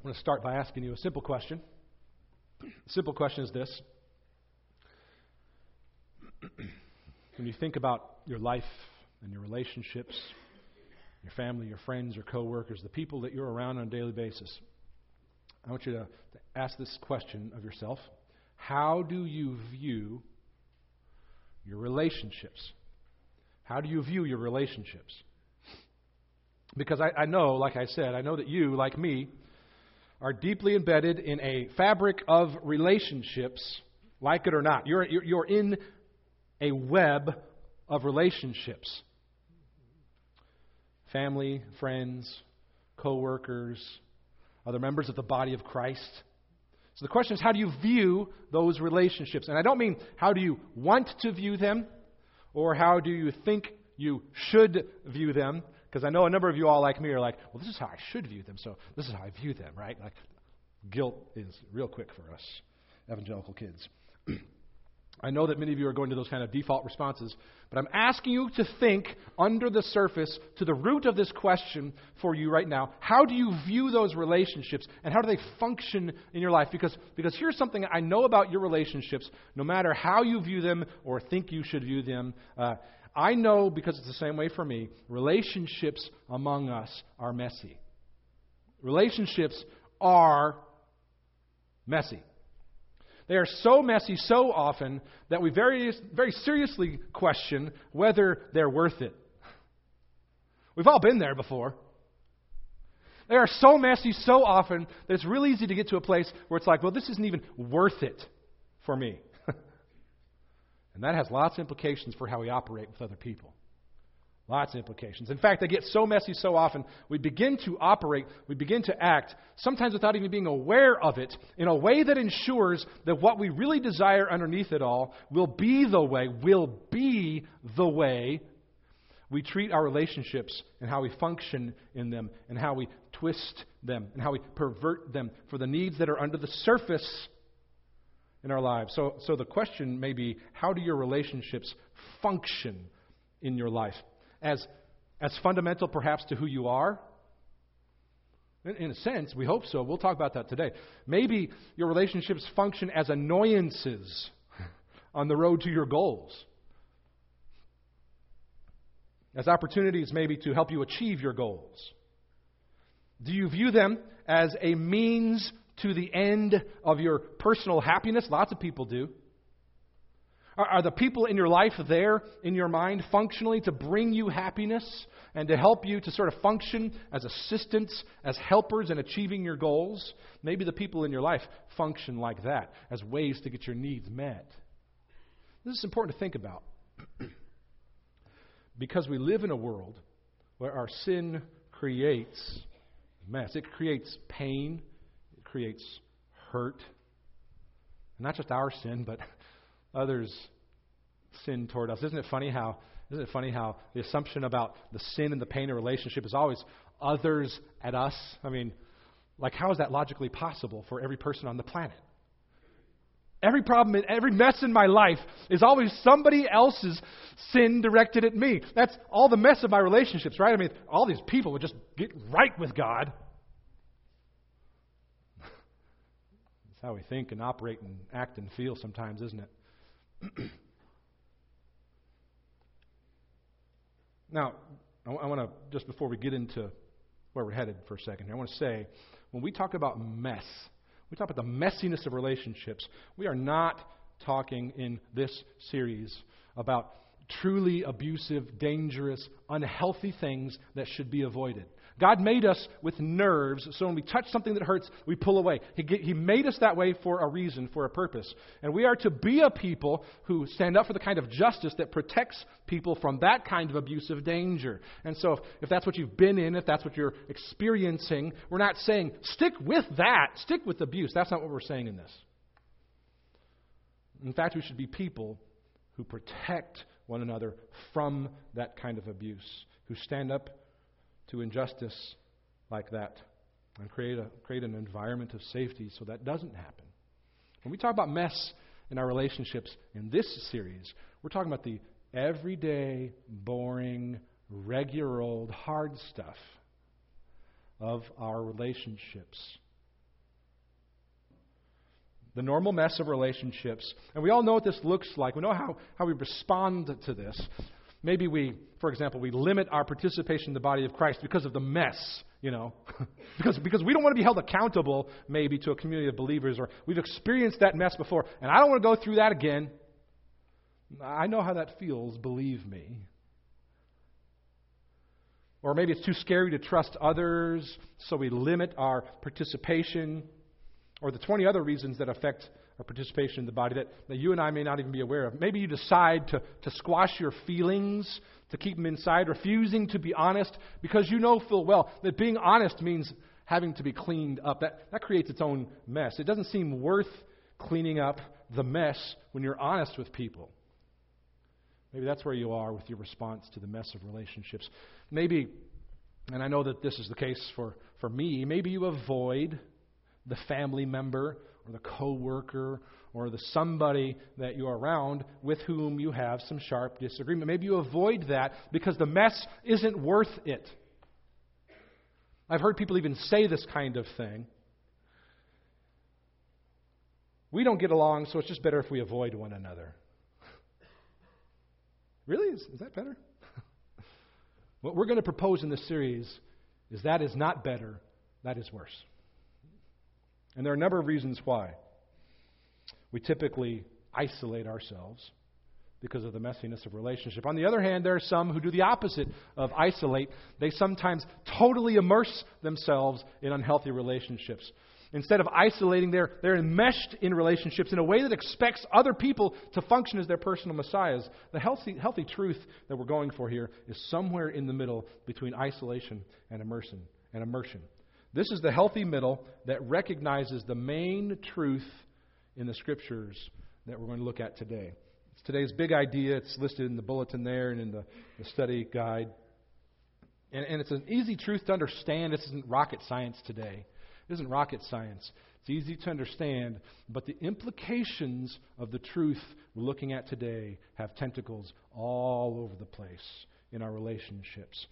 I want to start by asking you a simple question. The simple question is this When you think about your life and your relationships, your family, your friends, your coworkers, the people that you're around on a daily basis, I want you to, to ask this question of yourself How do you view your relationships? How do you view your relationships? Because I, I know, like I said, I know that you, like me, are deeply embedded in a fabric of relationships, like it or not. You're, you're, in a web of relationships family, friends, co workers, other members of the body of Christ. So the question is, how do you view those relationships? And I don't mean how do you want to view them or how do you think you should view them. Because I know a number of you all, like me, are like, well, this is how I should view them, so this is how I view them, right? Like, guilt is real quick for us evangelical kids. I know that many of you are going to those kind of default responses, but I'm asking you to think under the surface to the root of this question for you right now. How do you view those relationships and how do they function in your life? Because, because here's something I know about your relationships, no matter how you view them or think you should view them. Uh, I know, because it's the same way for me, relationships among us are messy. Relationships are messy. They are so messy so often that we very, very seriously question whether they're worth it. We've all been there before. They are so messy so often that it's really easy to get to a place where it's like, well, this isn't even worth it for me. And that has lots of implications for how we operate with other people. Lots of implications. In fact, they get so messy so often, we begin to operate, we begin to act, sometimes without even being aware of it, in a way that ensures that what we really desire underneath it all will be the way, will be the way we treat our relationships and how we function in them and how we twist them and how we pervert them for the needs that are under the surface in our lives. So, so the question may be how do your relationships function in your life? as, as fundamental perhaps to who you are? In, in a sense, we hope so. We'll talk about that today. Maybe your relationships function as annoyances on the road to your goals, as opportunities maybe to help you achieve your goals. Do you view them as a means to the end of your personal happiness? Lots of people do. Are, are the people in your life there in your mind functionally to bring you happiness and to help you to sort of function as assistants, as helpers in achieving your goals? Maybe the people in your life function like that as ways to get your needs met. This is important to think about because we live in a world where our sin creates mess. It creates pain, creates hurt. not just our sin, but others sin toward us. Isn't it funny how isn't it funny how the assumption about the sin and the pain of relationship is always others at us? I mean, like how is that logically possible for every person on the planet? Every problem, every mess in my life is always somebody else's sin directed at me. That's all the mess of my relationships, right? I mean, all these people would just get right with God. How we think and operate and act and feel sometimes, isn't it? now, I, I want to, just before we get into where we're headed for a second, here, I want to say when we talk about mess, we talk about the messiness of relationships, we are not talking in this series about truly abusive, dangerous, unhealthy things that should be avoided. God made us with nerves, so when we touch something that hurts, we pull away. He, he made us that way for a reason, for a purpose. And we are to be a people who stand up for the kind of justice that protects people from that kind of abusive danger. And so, if, if that's what you've been in, if that's what you're experiencing, we're not saying, stick with that, stick with abuse. That's not what we're saying in this. In fact, we should be people who protect one another from that kind of abuse, who stand up to injustice like that and create, a, create an environment of safety so that doesn't happen. When we talk about mess in our relationships in this series, we're talking about the everyday, boring, regular old, hard stuff of our relationships the normal mess of relationships. And we all know what this looks like. We know how, how we respond to this. Maybe we, for example, we limit our participation in the body of Christ because of the mess, you know. because, because we don't want to be held accountable, maybe, to a community of believers, or we've experienced that mess before, and I don't want to go through that again. I know how that feels, believe me. Or maybe it's too scary to trust others, so we limit our participation. Or the 20 other reasons that affect our participation in the body that, that you and I may not even be aware of. Maybe you decide to, to squash your feelings, to keep them inside, refusing to be honest, because you know full well that being honest means having to be cleaned up. That, that creates its own mess. It doesn't seem worth cleaning up the mess when you're honest with people. Maybe that's where you are with your response to the mess of relationships. Maybe, and I know that this is the case for, for me, maybe you avoid the family member or the coworker or the somebody that you're around with whom you have some sharp disagreement. Maybe you avoid that because the mess isn't worth it. I've heard people even say this kind of thing. We don't get along, so it's just better if we avoid one another. Really? Is, is that better? what we're going to propose in this series is that is not better, that is worse. And there are a number of reasons why. We typically isolate ourselves because of the messiness of relationship. On the other hand, there are some who do the opposite of isolate. They sometimes totally immerse themselves in unhealthy relationships. Instead of isolating, they're, they're enmeshed in relationships in a way that expects other people to function as their personal messiahs. The healthy, healthy truth that we're going for here is somewhere in the middle between isolation and immersion. And immersion. This is the healthy middle that recognizes the main truth in the scriptures that we're going to look at today. It's today's big idea. It's listed in the bulletin there and in the, the study guide. And, and it's an easy truth to understand. This isn't rocket science today. It isn't rocket science. It's easy to understand, but the implications of the truth we're looking at today have tentacles all over the place in our relationships.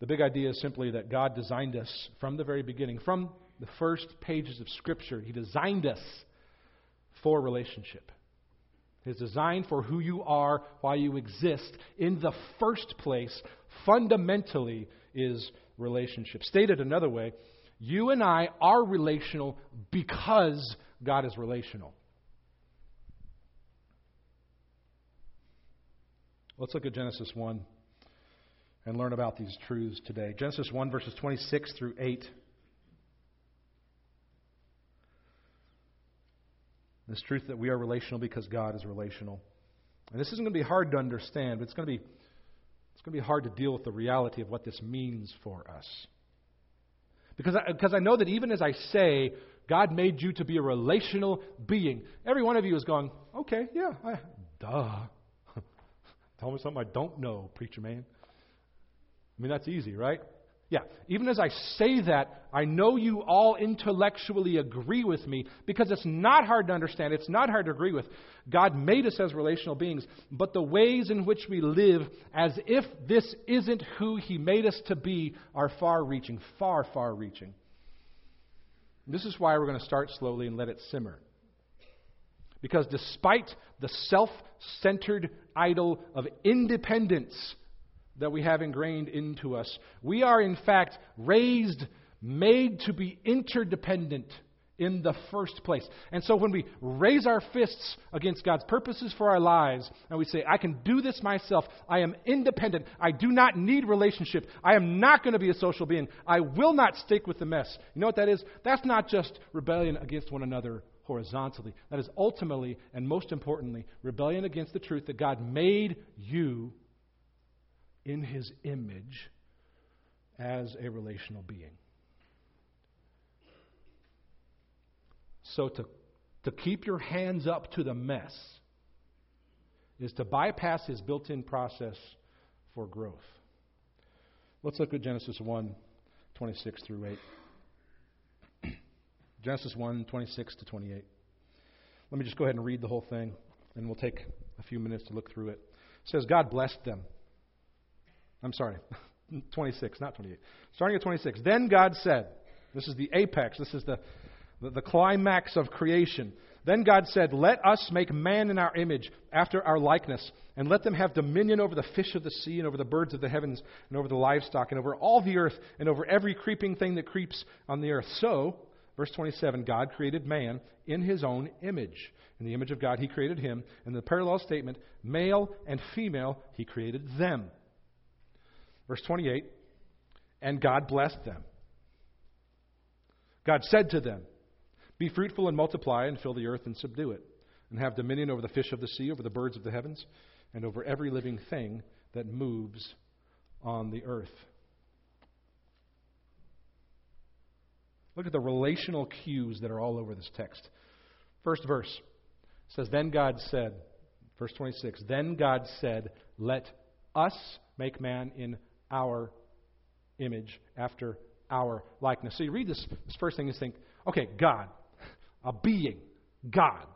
The big idea is simply that God designed us from the very beginning, from the first pages of Scripture. He designed us for relationship. His design for who you are, why you exist, in the first place, fundamentally is relationship. Stated another way, you and I are relational because God is relational. Let's look at Genesis 1 and learn about these truths today. Genesis 1, verses 26 through 8. This truth that we are relational because God is relational. And this isn't going to be hard to understand, but it's going to be, it's going to be hard to deal with the reality of what this means for us. Because I, because I know that even as I say, God made you to be a relational being, every one of you is going, okay, yeah, I, duh. Tell me something I don't know, preacher man. I mean, that's easy, right? Yeah, even as I say that, I know you all intellectually agree with me because it's not hard to understand. It's not hard to agree with. God made us as relational beings, but the ways in which we live as if this isn't who He made us to be are far reaching, far, far reaching. This is why we're going to start slowly and let it simmer. Because despite the self centered idol of independence, that we have ingrained into us. We are, in fact, raised, made to be interdependent in the first place. And so when we raise our fists against God's purposes for our lives and we say, I can do this myself, I am independent, I do not need relationship, I am not going to be a social being, I will not stick with the mess. You know what that is? That's not just rebellion against one another horizontally. That is ultimately and most importantly rebellion against the truth that God made you in his image as a relational being. So to, to keep your hands up to the mess is to bypass his built in process for growth. Let's look at Genesis 1 26 through 8. Genesis 1 26 to 28. Let me just go ahead and read the whole thing, and we'll take a few minutes to look through it. It says, God blessed them. I'm sorry, 26, not 28. Starting at 26. Then God said, This is the apex, this is the, the, the climax of creation. Then God said, Let us make man in our image, after our likeness, and let them have dominion over the fish of the sea, and over the birds of the heavens, and over the livestock, and over all the earth, and over every creeping thing that creeps on the earth. So, verse 27, God created man in his own image. In the image of God, he created him. In the parallel statement, male and female, he created them. Verse 28, and God blessed them. God said to them, be fruitful and multiply and fill the earth and subdue it, and have dominion over the fish of the sea, over the birds of the heavens, and over every living thing that moves on the earth. Look at the relational cues that are all over this text. First verse says, Then God said, verse 26, Then God said, Let us make man in our image, after our likeness. So you read this, this first thing and think, okay, God a being, God.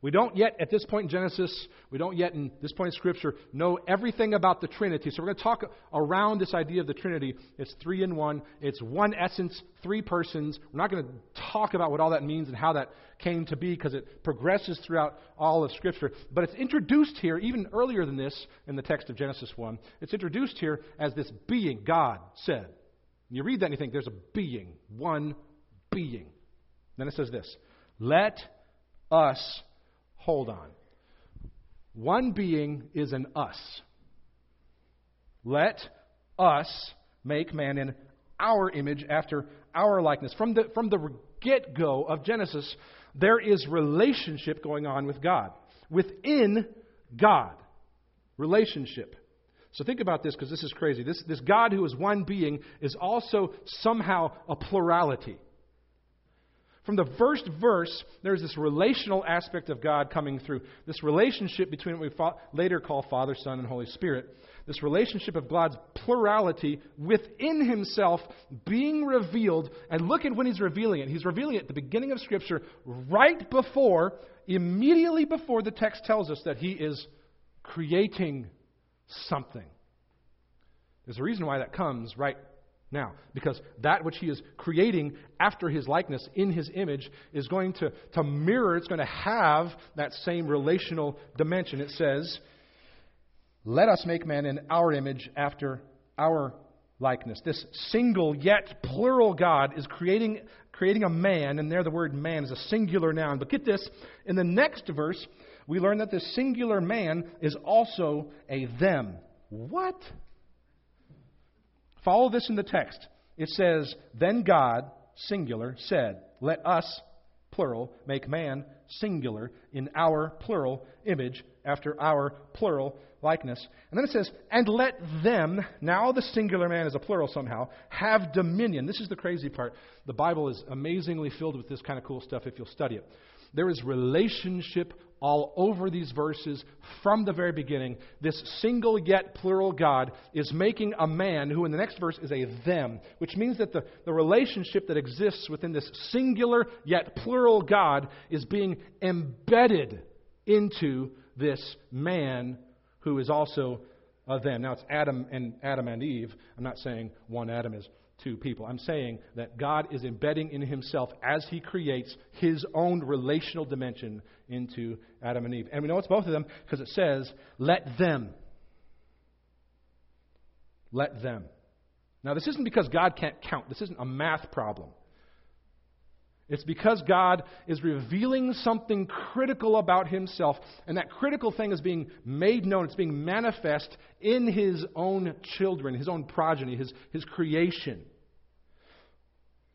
We don't yet, at this point in Genesis, we don't yet, in this point in Scripture, know everything about the Trinity. So we're going to talk around this idea of the Trinity. It's three in one, it's one essence, three persons. We're not going to talk about what all that means and how that came to be because it progresses throughout all of Scripture. But it's introduced here, even earlier than this in the text of Genesis 1, it's introduced here as this being, God said. And You read that and you think there's a being, one being. Then it says this let us hold on. One being is an us. Let us make man in our image after our likeness. From the, from the get go of Genesis, there is relationship going on with God. Within God. Relationship. So think about this because this is crazy. This, this God who is one being is also somehow a plurality. From the first verse, there's this relational aspect of God coming through. This relationship between what we later call Father, Son, and Holy Spirit. This relationship of God's plurality within Himself being revealed. And look at when He's revealing it. He's revealing it at the beginning of Scripture, right before, immediately before the text tells us that He is creating something. There's a reason why that comes right now, because that which he is creating after his likeness in his image is going to, to mirror, it's going to have that same relational dimension. It says, Let us make man in our image after our likeness. This single yet plural God is creating, creating a man, and there the word man is a singular noun. But get this, in the next verse, we learn that this singular man is also a them. What? Follow this in the text. It says, Then God, singular, said, Let us, plural, make man, singular, in our plural image, after our plural likeness. And then it says, And let them, now the singular man is a plural somehow, have dominion. This is the crazy part. The Bible is amazingly filled with this kind of cool stuff if you'll study it. There is relationship all over these verses from the very beginning. This single yet plural God is making a man who, in the next verse, is a them, which means that the, the relationship that exists within this singular yet plural God is being embedded into this man who is also a them. Now, it's Adam and Adam and Eve. I'm not saying one Adam is two people. I'm saying that God is embedding in himself as he creates his own relational dimension into Adam and Eve. And we know it's both of them because it says, let them. Let them. Now, this isn't because God can't count. This isn't a math problem. It's because God is revealing something critical about Himself, and that critical thing is being made known. It's being manifest in His own children, His own progeny, His, his creation.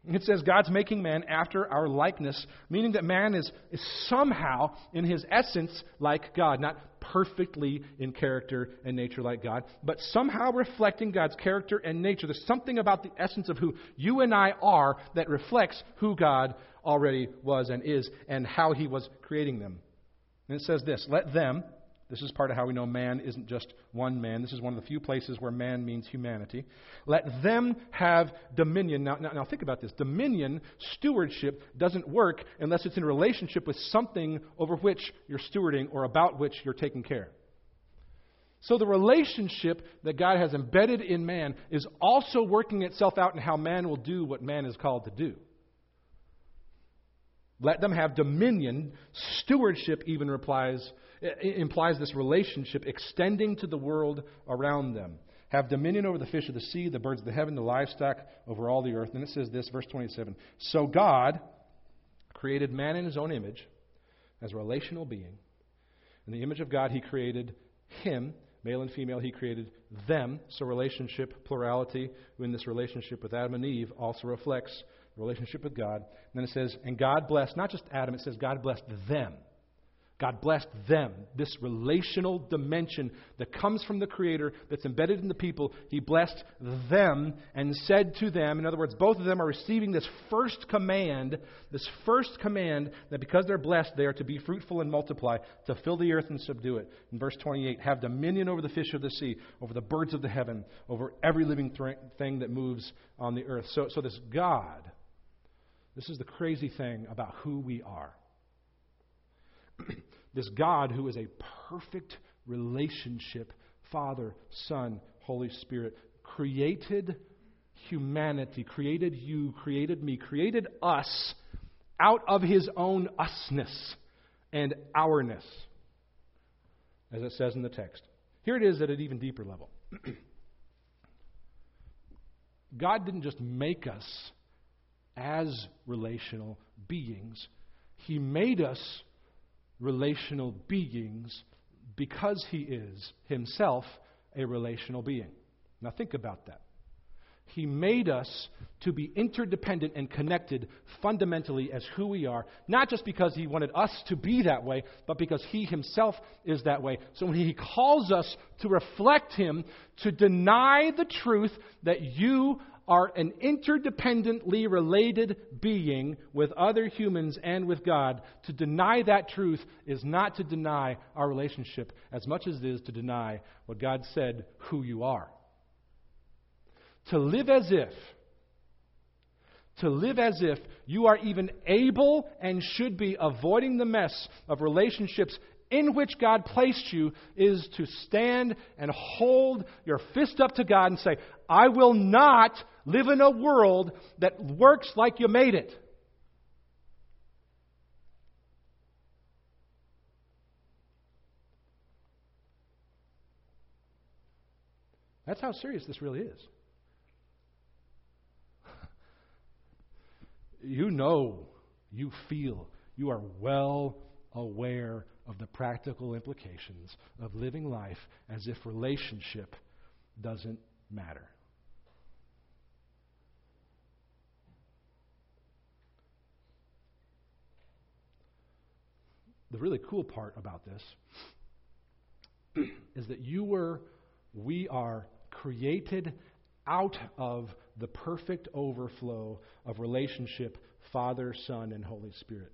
It says God's making man after our likeness, meaning that man is, is somehow, in his essence, like God. Not perfectly in character and nature like God, but somehow reflecting God's character and nature. There's something about the essence of who you and I are that reflects who God already was and is and how he was creating them. And it says this Let them, this is part of how we know man isn't just one man. This is one of the few places where man means humanity. Let them have dominion. Now, now, now, think about this. Dominion, stewardship, doesn't work unless it's in relationship with something over which you're stewarding or about which you're taking care. So the relationship that God has embedded in man is also working itself out in how man will do what man is called to do. Let them have dominion. Stewardship even replies, implies this relationship extending to the world around them. Have dominion over the fish of the sea, the birds of the heaven, the livestock, over all the earth. And it says this, verse 27 So God created man in his own image as a relational being. In the image of God, he created him, male and female, he created them. So, relationship, plurality in this relationship with Adam and Eve also reflects relationship with God. And then it says, and God blessed, not just Adam, it says God blessed them. God blessed them. This relational dimension that comes from the Creator, that's embedded in the people, He blessed them and said to them, in other words, both of them are receiving this first command, this first command that because they're blessed, they are to be fruitful and multiply, to fill the earth and subdue it. In verse 28, have dominion over the fish of the sea, over the birds of the heaven, over every living thing that moves on the earth. So, so this God, this is the crazy thing about who we are. this God who is a perfect relationship, Father, Son, Holy Spirit, created humanity, created you, created me, created us out of his own usness and ourness, as it says in the text. Here it is at an even deeper level. God didn't just make us as relational beings. He made us relational beings because He is Himself a relational being. Now, think about that. He made us to be interdependent and connected fundamentally as who we are, not just because He wanted us to be that way, but because He Himself is that way. So when He calls us to reflect Him, to deny the truth that you are an interdependently related being with other humans and with God. To deny that truth is not to deny our relationship as much as it is to deny what God said who you are. To live as if, to live as if you are even able and should be avoiding the mess of relationships in which God placed you is to stand and hold your fist up to God and say, I will not live in a world that works like you made it. That's how serious this really is. you know, you feel, you are well aware of the practical implications of living life as if relationship doesn't matter. The really cool part about this is that you were, we are created out of the perfect overflow of relationship, Father, Son, and Holy Spirit.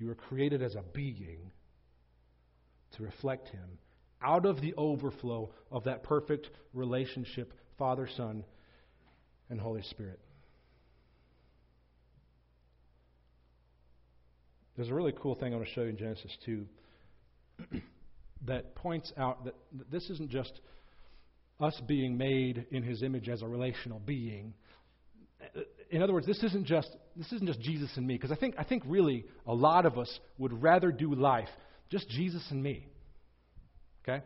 You were created as a being to reflect Him out of the overflow of that perfect relationship, Father, Son, and Holy Spirit. There's a really cool thing I want to show you in Genesis 2 that points out that this isn't just us being made in his image as a relational being, uh, in other words, this isn't just this isn't just Jesus and me, because I think I think really a lot of us would rather do life just Jesus and me. Okay?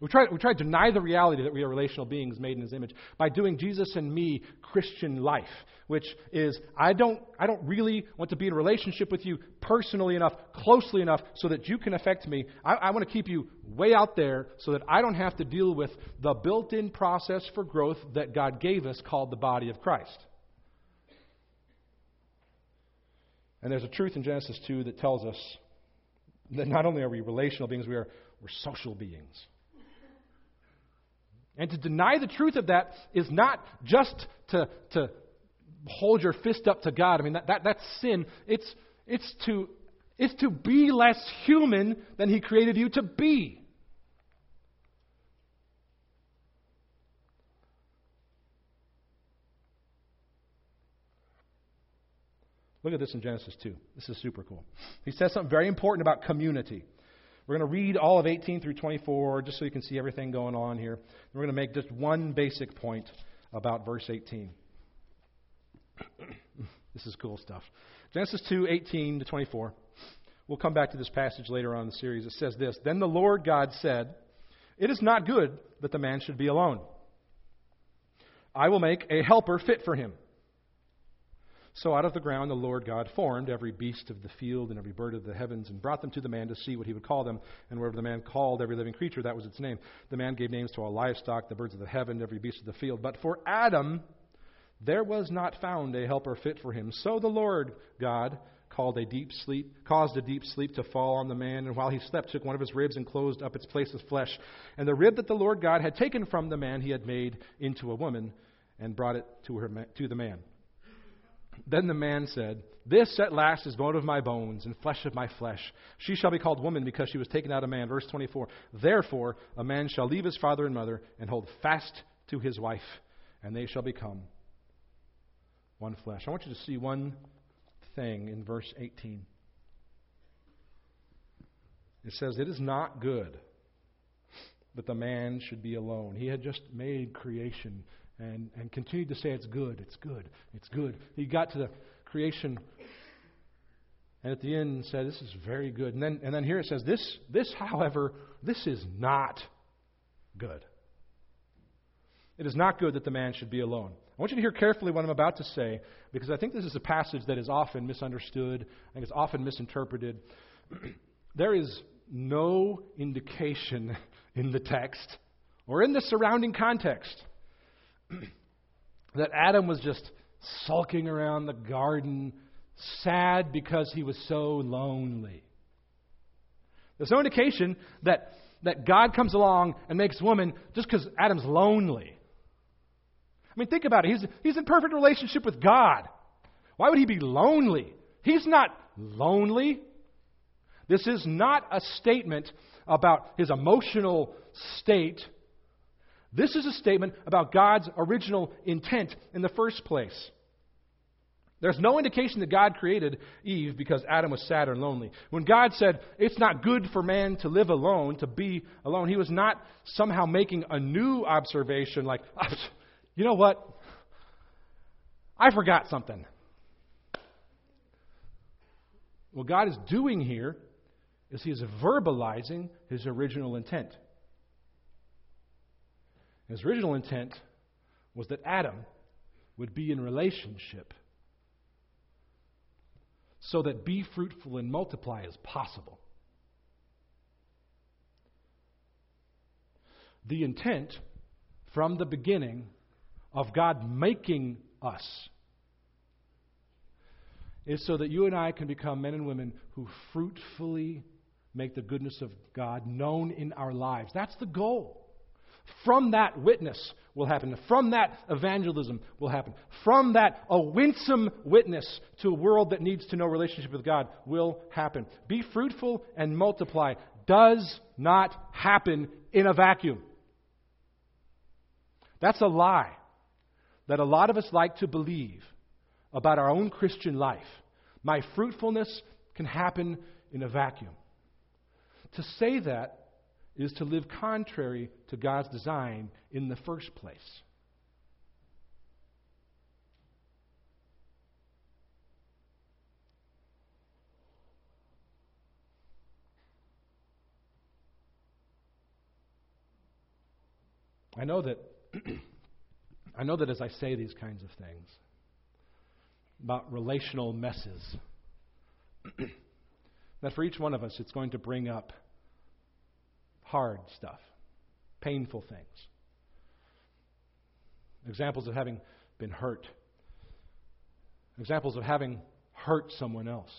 We try, we try to deny the reality that we are relational beings made in His image by doing Jesus and me Christian life, which is I don't, I don't really want to be in a relationship with you personally enough, closely enough, so that you can affect me. I, I want to keep you way out there so that I don't have to deal with the built in process for growth that God gave us called the body of Christ. And there's a truth in Genesis 2 that tells us that not only are we relational beings, we are we're social beings. And to deny the truth of that is not just to, to hold your fist up to God. I mean, that, that, that's sin. It's, it's, to, it's to be less human than He created you to be. Look at this in Genesis 2. This is super cool. He says something very important about community. We're going to read all of 18 through 24 just so you can see everything going on here. We're going to make just one basic point about verse 18. this is cool stuff. Genesis 2 18 to 24. We'll come back to this passage later on in the series. It says this Then the Lord God said, It is not good that the man should be alone. I will make a helper fit for him. So out of the ground the Lord God formed every beast of the field and every bird of the heavens and brought them to the man to see what he would call them. And wherever the man called every living creature, that was its name. The man gave names to all livestock, the birds of the heaven, every beast of the field. But for Adam there was not found a helper fit for him. So the Lord God called a deep sleep, caused a deep sleep to fall on the man, and while he slept, took one of his ribs and closed up its place with flesh. And the rib that the Lord God had taken from the man, he had made into a woman, and brought it to her to the man. Then the man said, This at last is bone of my bones and flesh of my flesh. She shall be called woman because she was taken out of man. Verse 24. Therefore, a man shall leave his father and mother and hold fast to his wife, and they shall become one flesh. I want you to see one thing in verse 18. It says, It is not good that the man should be alone. He had just made creation and, and continued to say, It's good, it's good, it's good. He got to the creation and at the end said, This is very good. And then, and then here it says, this, this, however, this is not good. It is not good that the man should be alone. I want you to hear carefully what I'm about to say because I think this is a passage that is often misunderstood. I think it's often misinterpreted. there is no indication in the text or in the surrounding context that Adam was just sulking around the garden, sad because he was so lonely. There's no indication that, that God comes along and makes woman just because Adam's lonely. I mean, think about it. He's, he's in perfect relationship with God. Why would he be lonely? He's not lonely. This is not a statement about his emotional state this is a statement about God's original intent in the first place. There's no indication that God created Eve because Adam was sad and lonely. When God said, it's not good for man to live alone, to be alone, he was not somehow making a new observation like, you know what? I forgot something. What God is doing here is he is verbalizing his original intent. His original intent was that Adam would be in relationship so that be fruitful and multiply is possible. The intent from the beginning of God making us is so that you and I can become men and women who fruitfully make the goodness of God known in our lives. That's the goal. From that, witness will happen. From that, evangelism will happen. From that, a winsome witness to a world that needs to know relationship with God will happen. Be fruitful and multiply does not happen in a vacuum. That's a lie that a lot of us like to believe about our own Christian life. My fruitfulness can happen in a vacuum. To say that is to live contrary to God's design in the first place. I know that I know that as I say these kinds of things about relational messes, that for each one of us it's going to bring up hard stuff, painful things. Examples of having been hurt. Examples of having hurt someone else.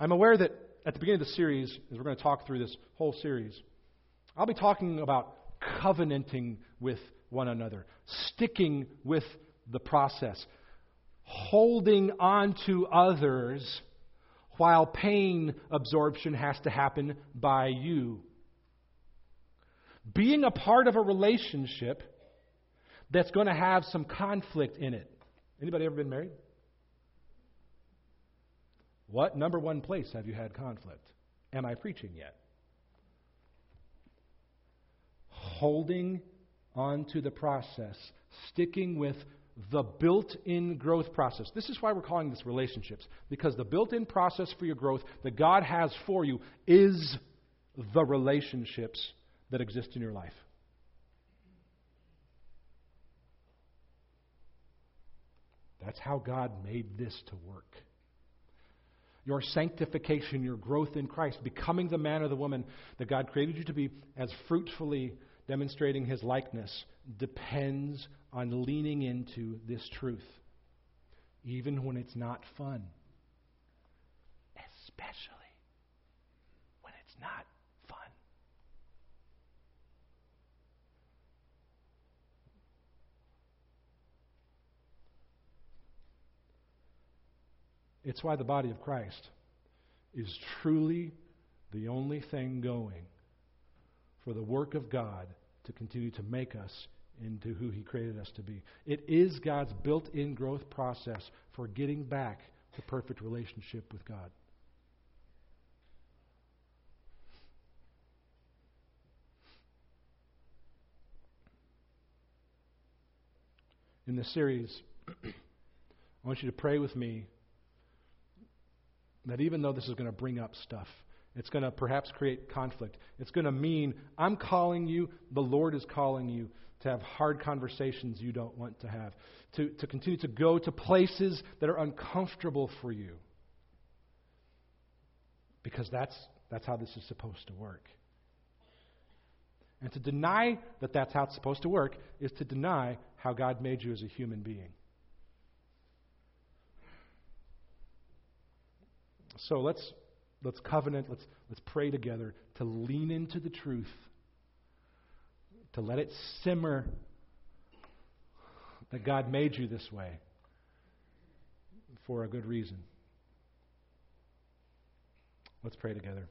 I'm aware that at the beginning of the series, as we're going to talk through this whole series, I'll be talking about covenanting with one another, sticking with the process, holding on to others while pain absorption has to happen by you being a part of a relationship that's going to have some conflict in it. Anybody ever been married? What number one place have you had conflict? Am I preaching yet? Holding on to the process, sticking with the built in growth process. This is why we're calling this relationships, because the built in process for your growth that God has for you is the relationships that exist in your life. That's how God made this to work. Your sanctification, your growth in Christ, becoming the man or the woman that God created you to be, as fruitfully demonstrating his likeness, depends on leaning into this truth, even when it's not fun, especially when it's not fun. It's why the body of Christ is truly the only thing going for the work of God to continue to make us into who He created us to be. It is God's built in growth process for getting back to perfect relationship with God. In this series, I want you to pray with me that even though this is going to bring up stuff, it's going to perhaps create conflict. It's going to mean I'm calling you, the Lord is calling you to have hard conversations you don't want to have, to, to continue to go to places that are uncomfortable for you. Because that's, that's how this is supposed to work. And to deny that that's how it's supposed to work is to deny how God made you as a human being. So let's, let's covenant, let's, let's pray together to lean into the truth, to let it simmer that God made you this way for a good reason. Let's pray together.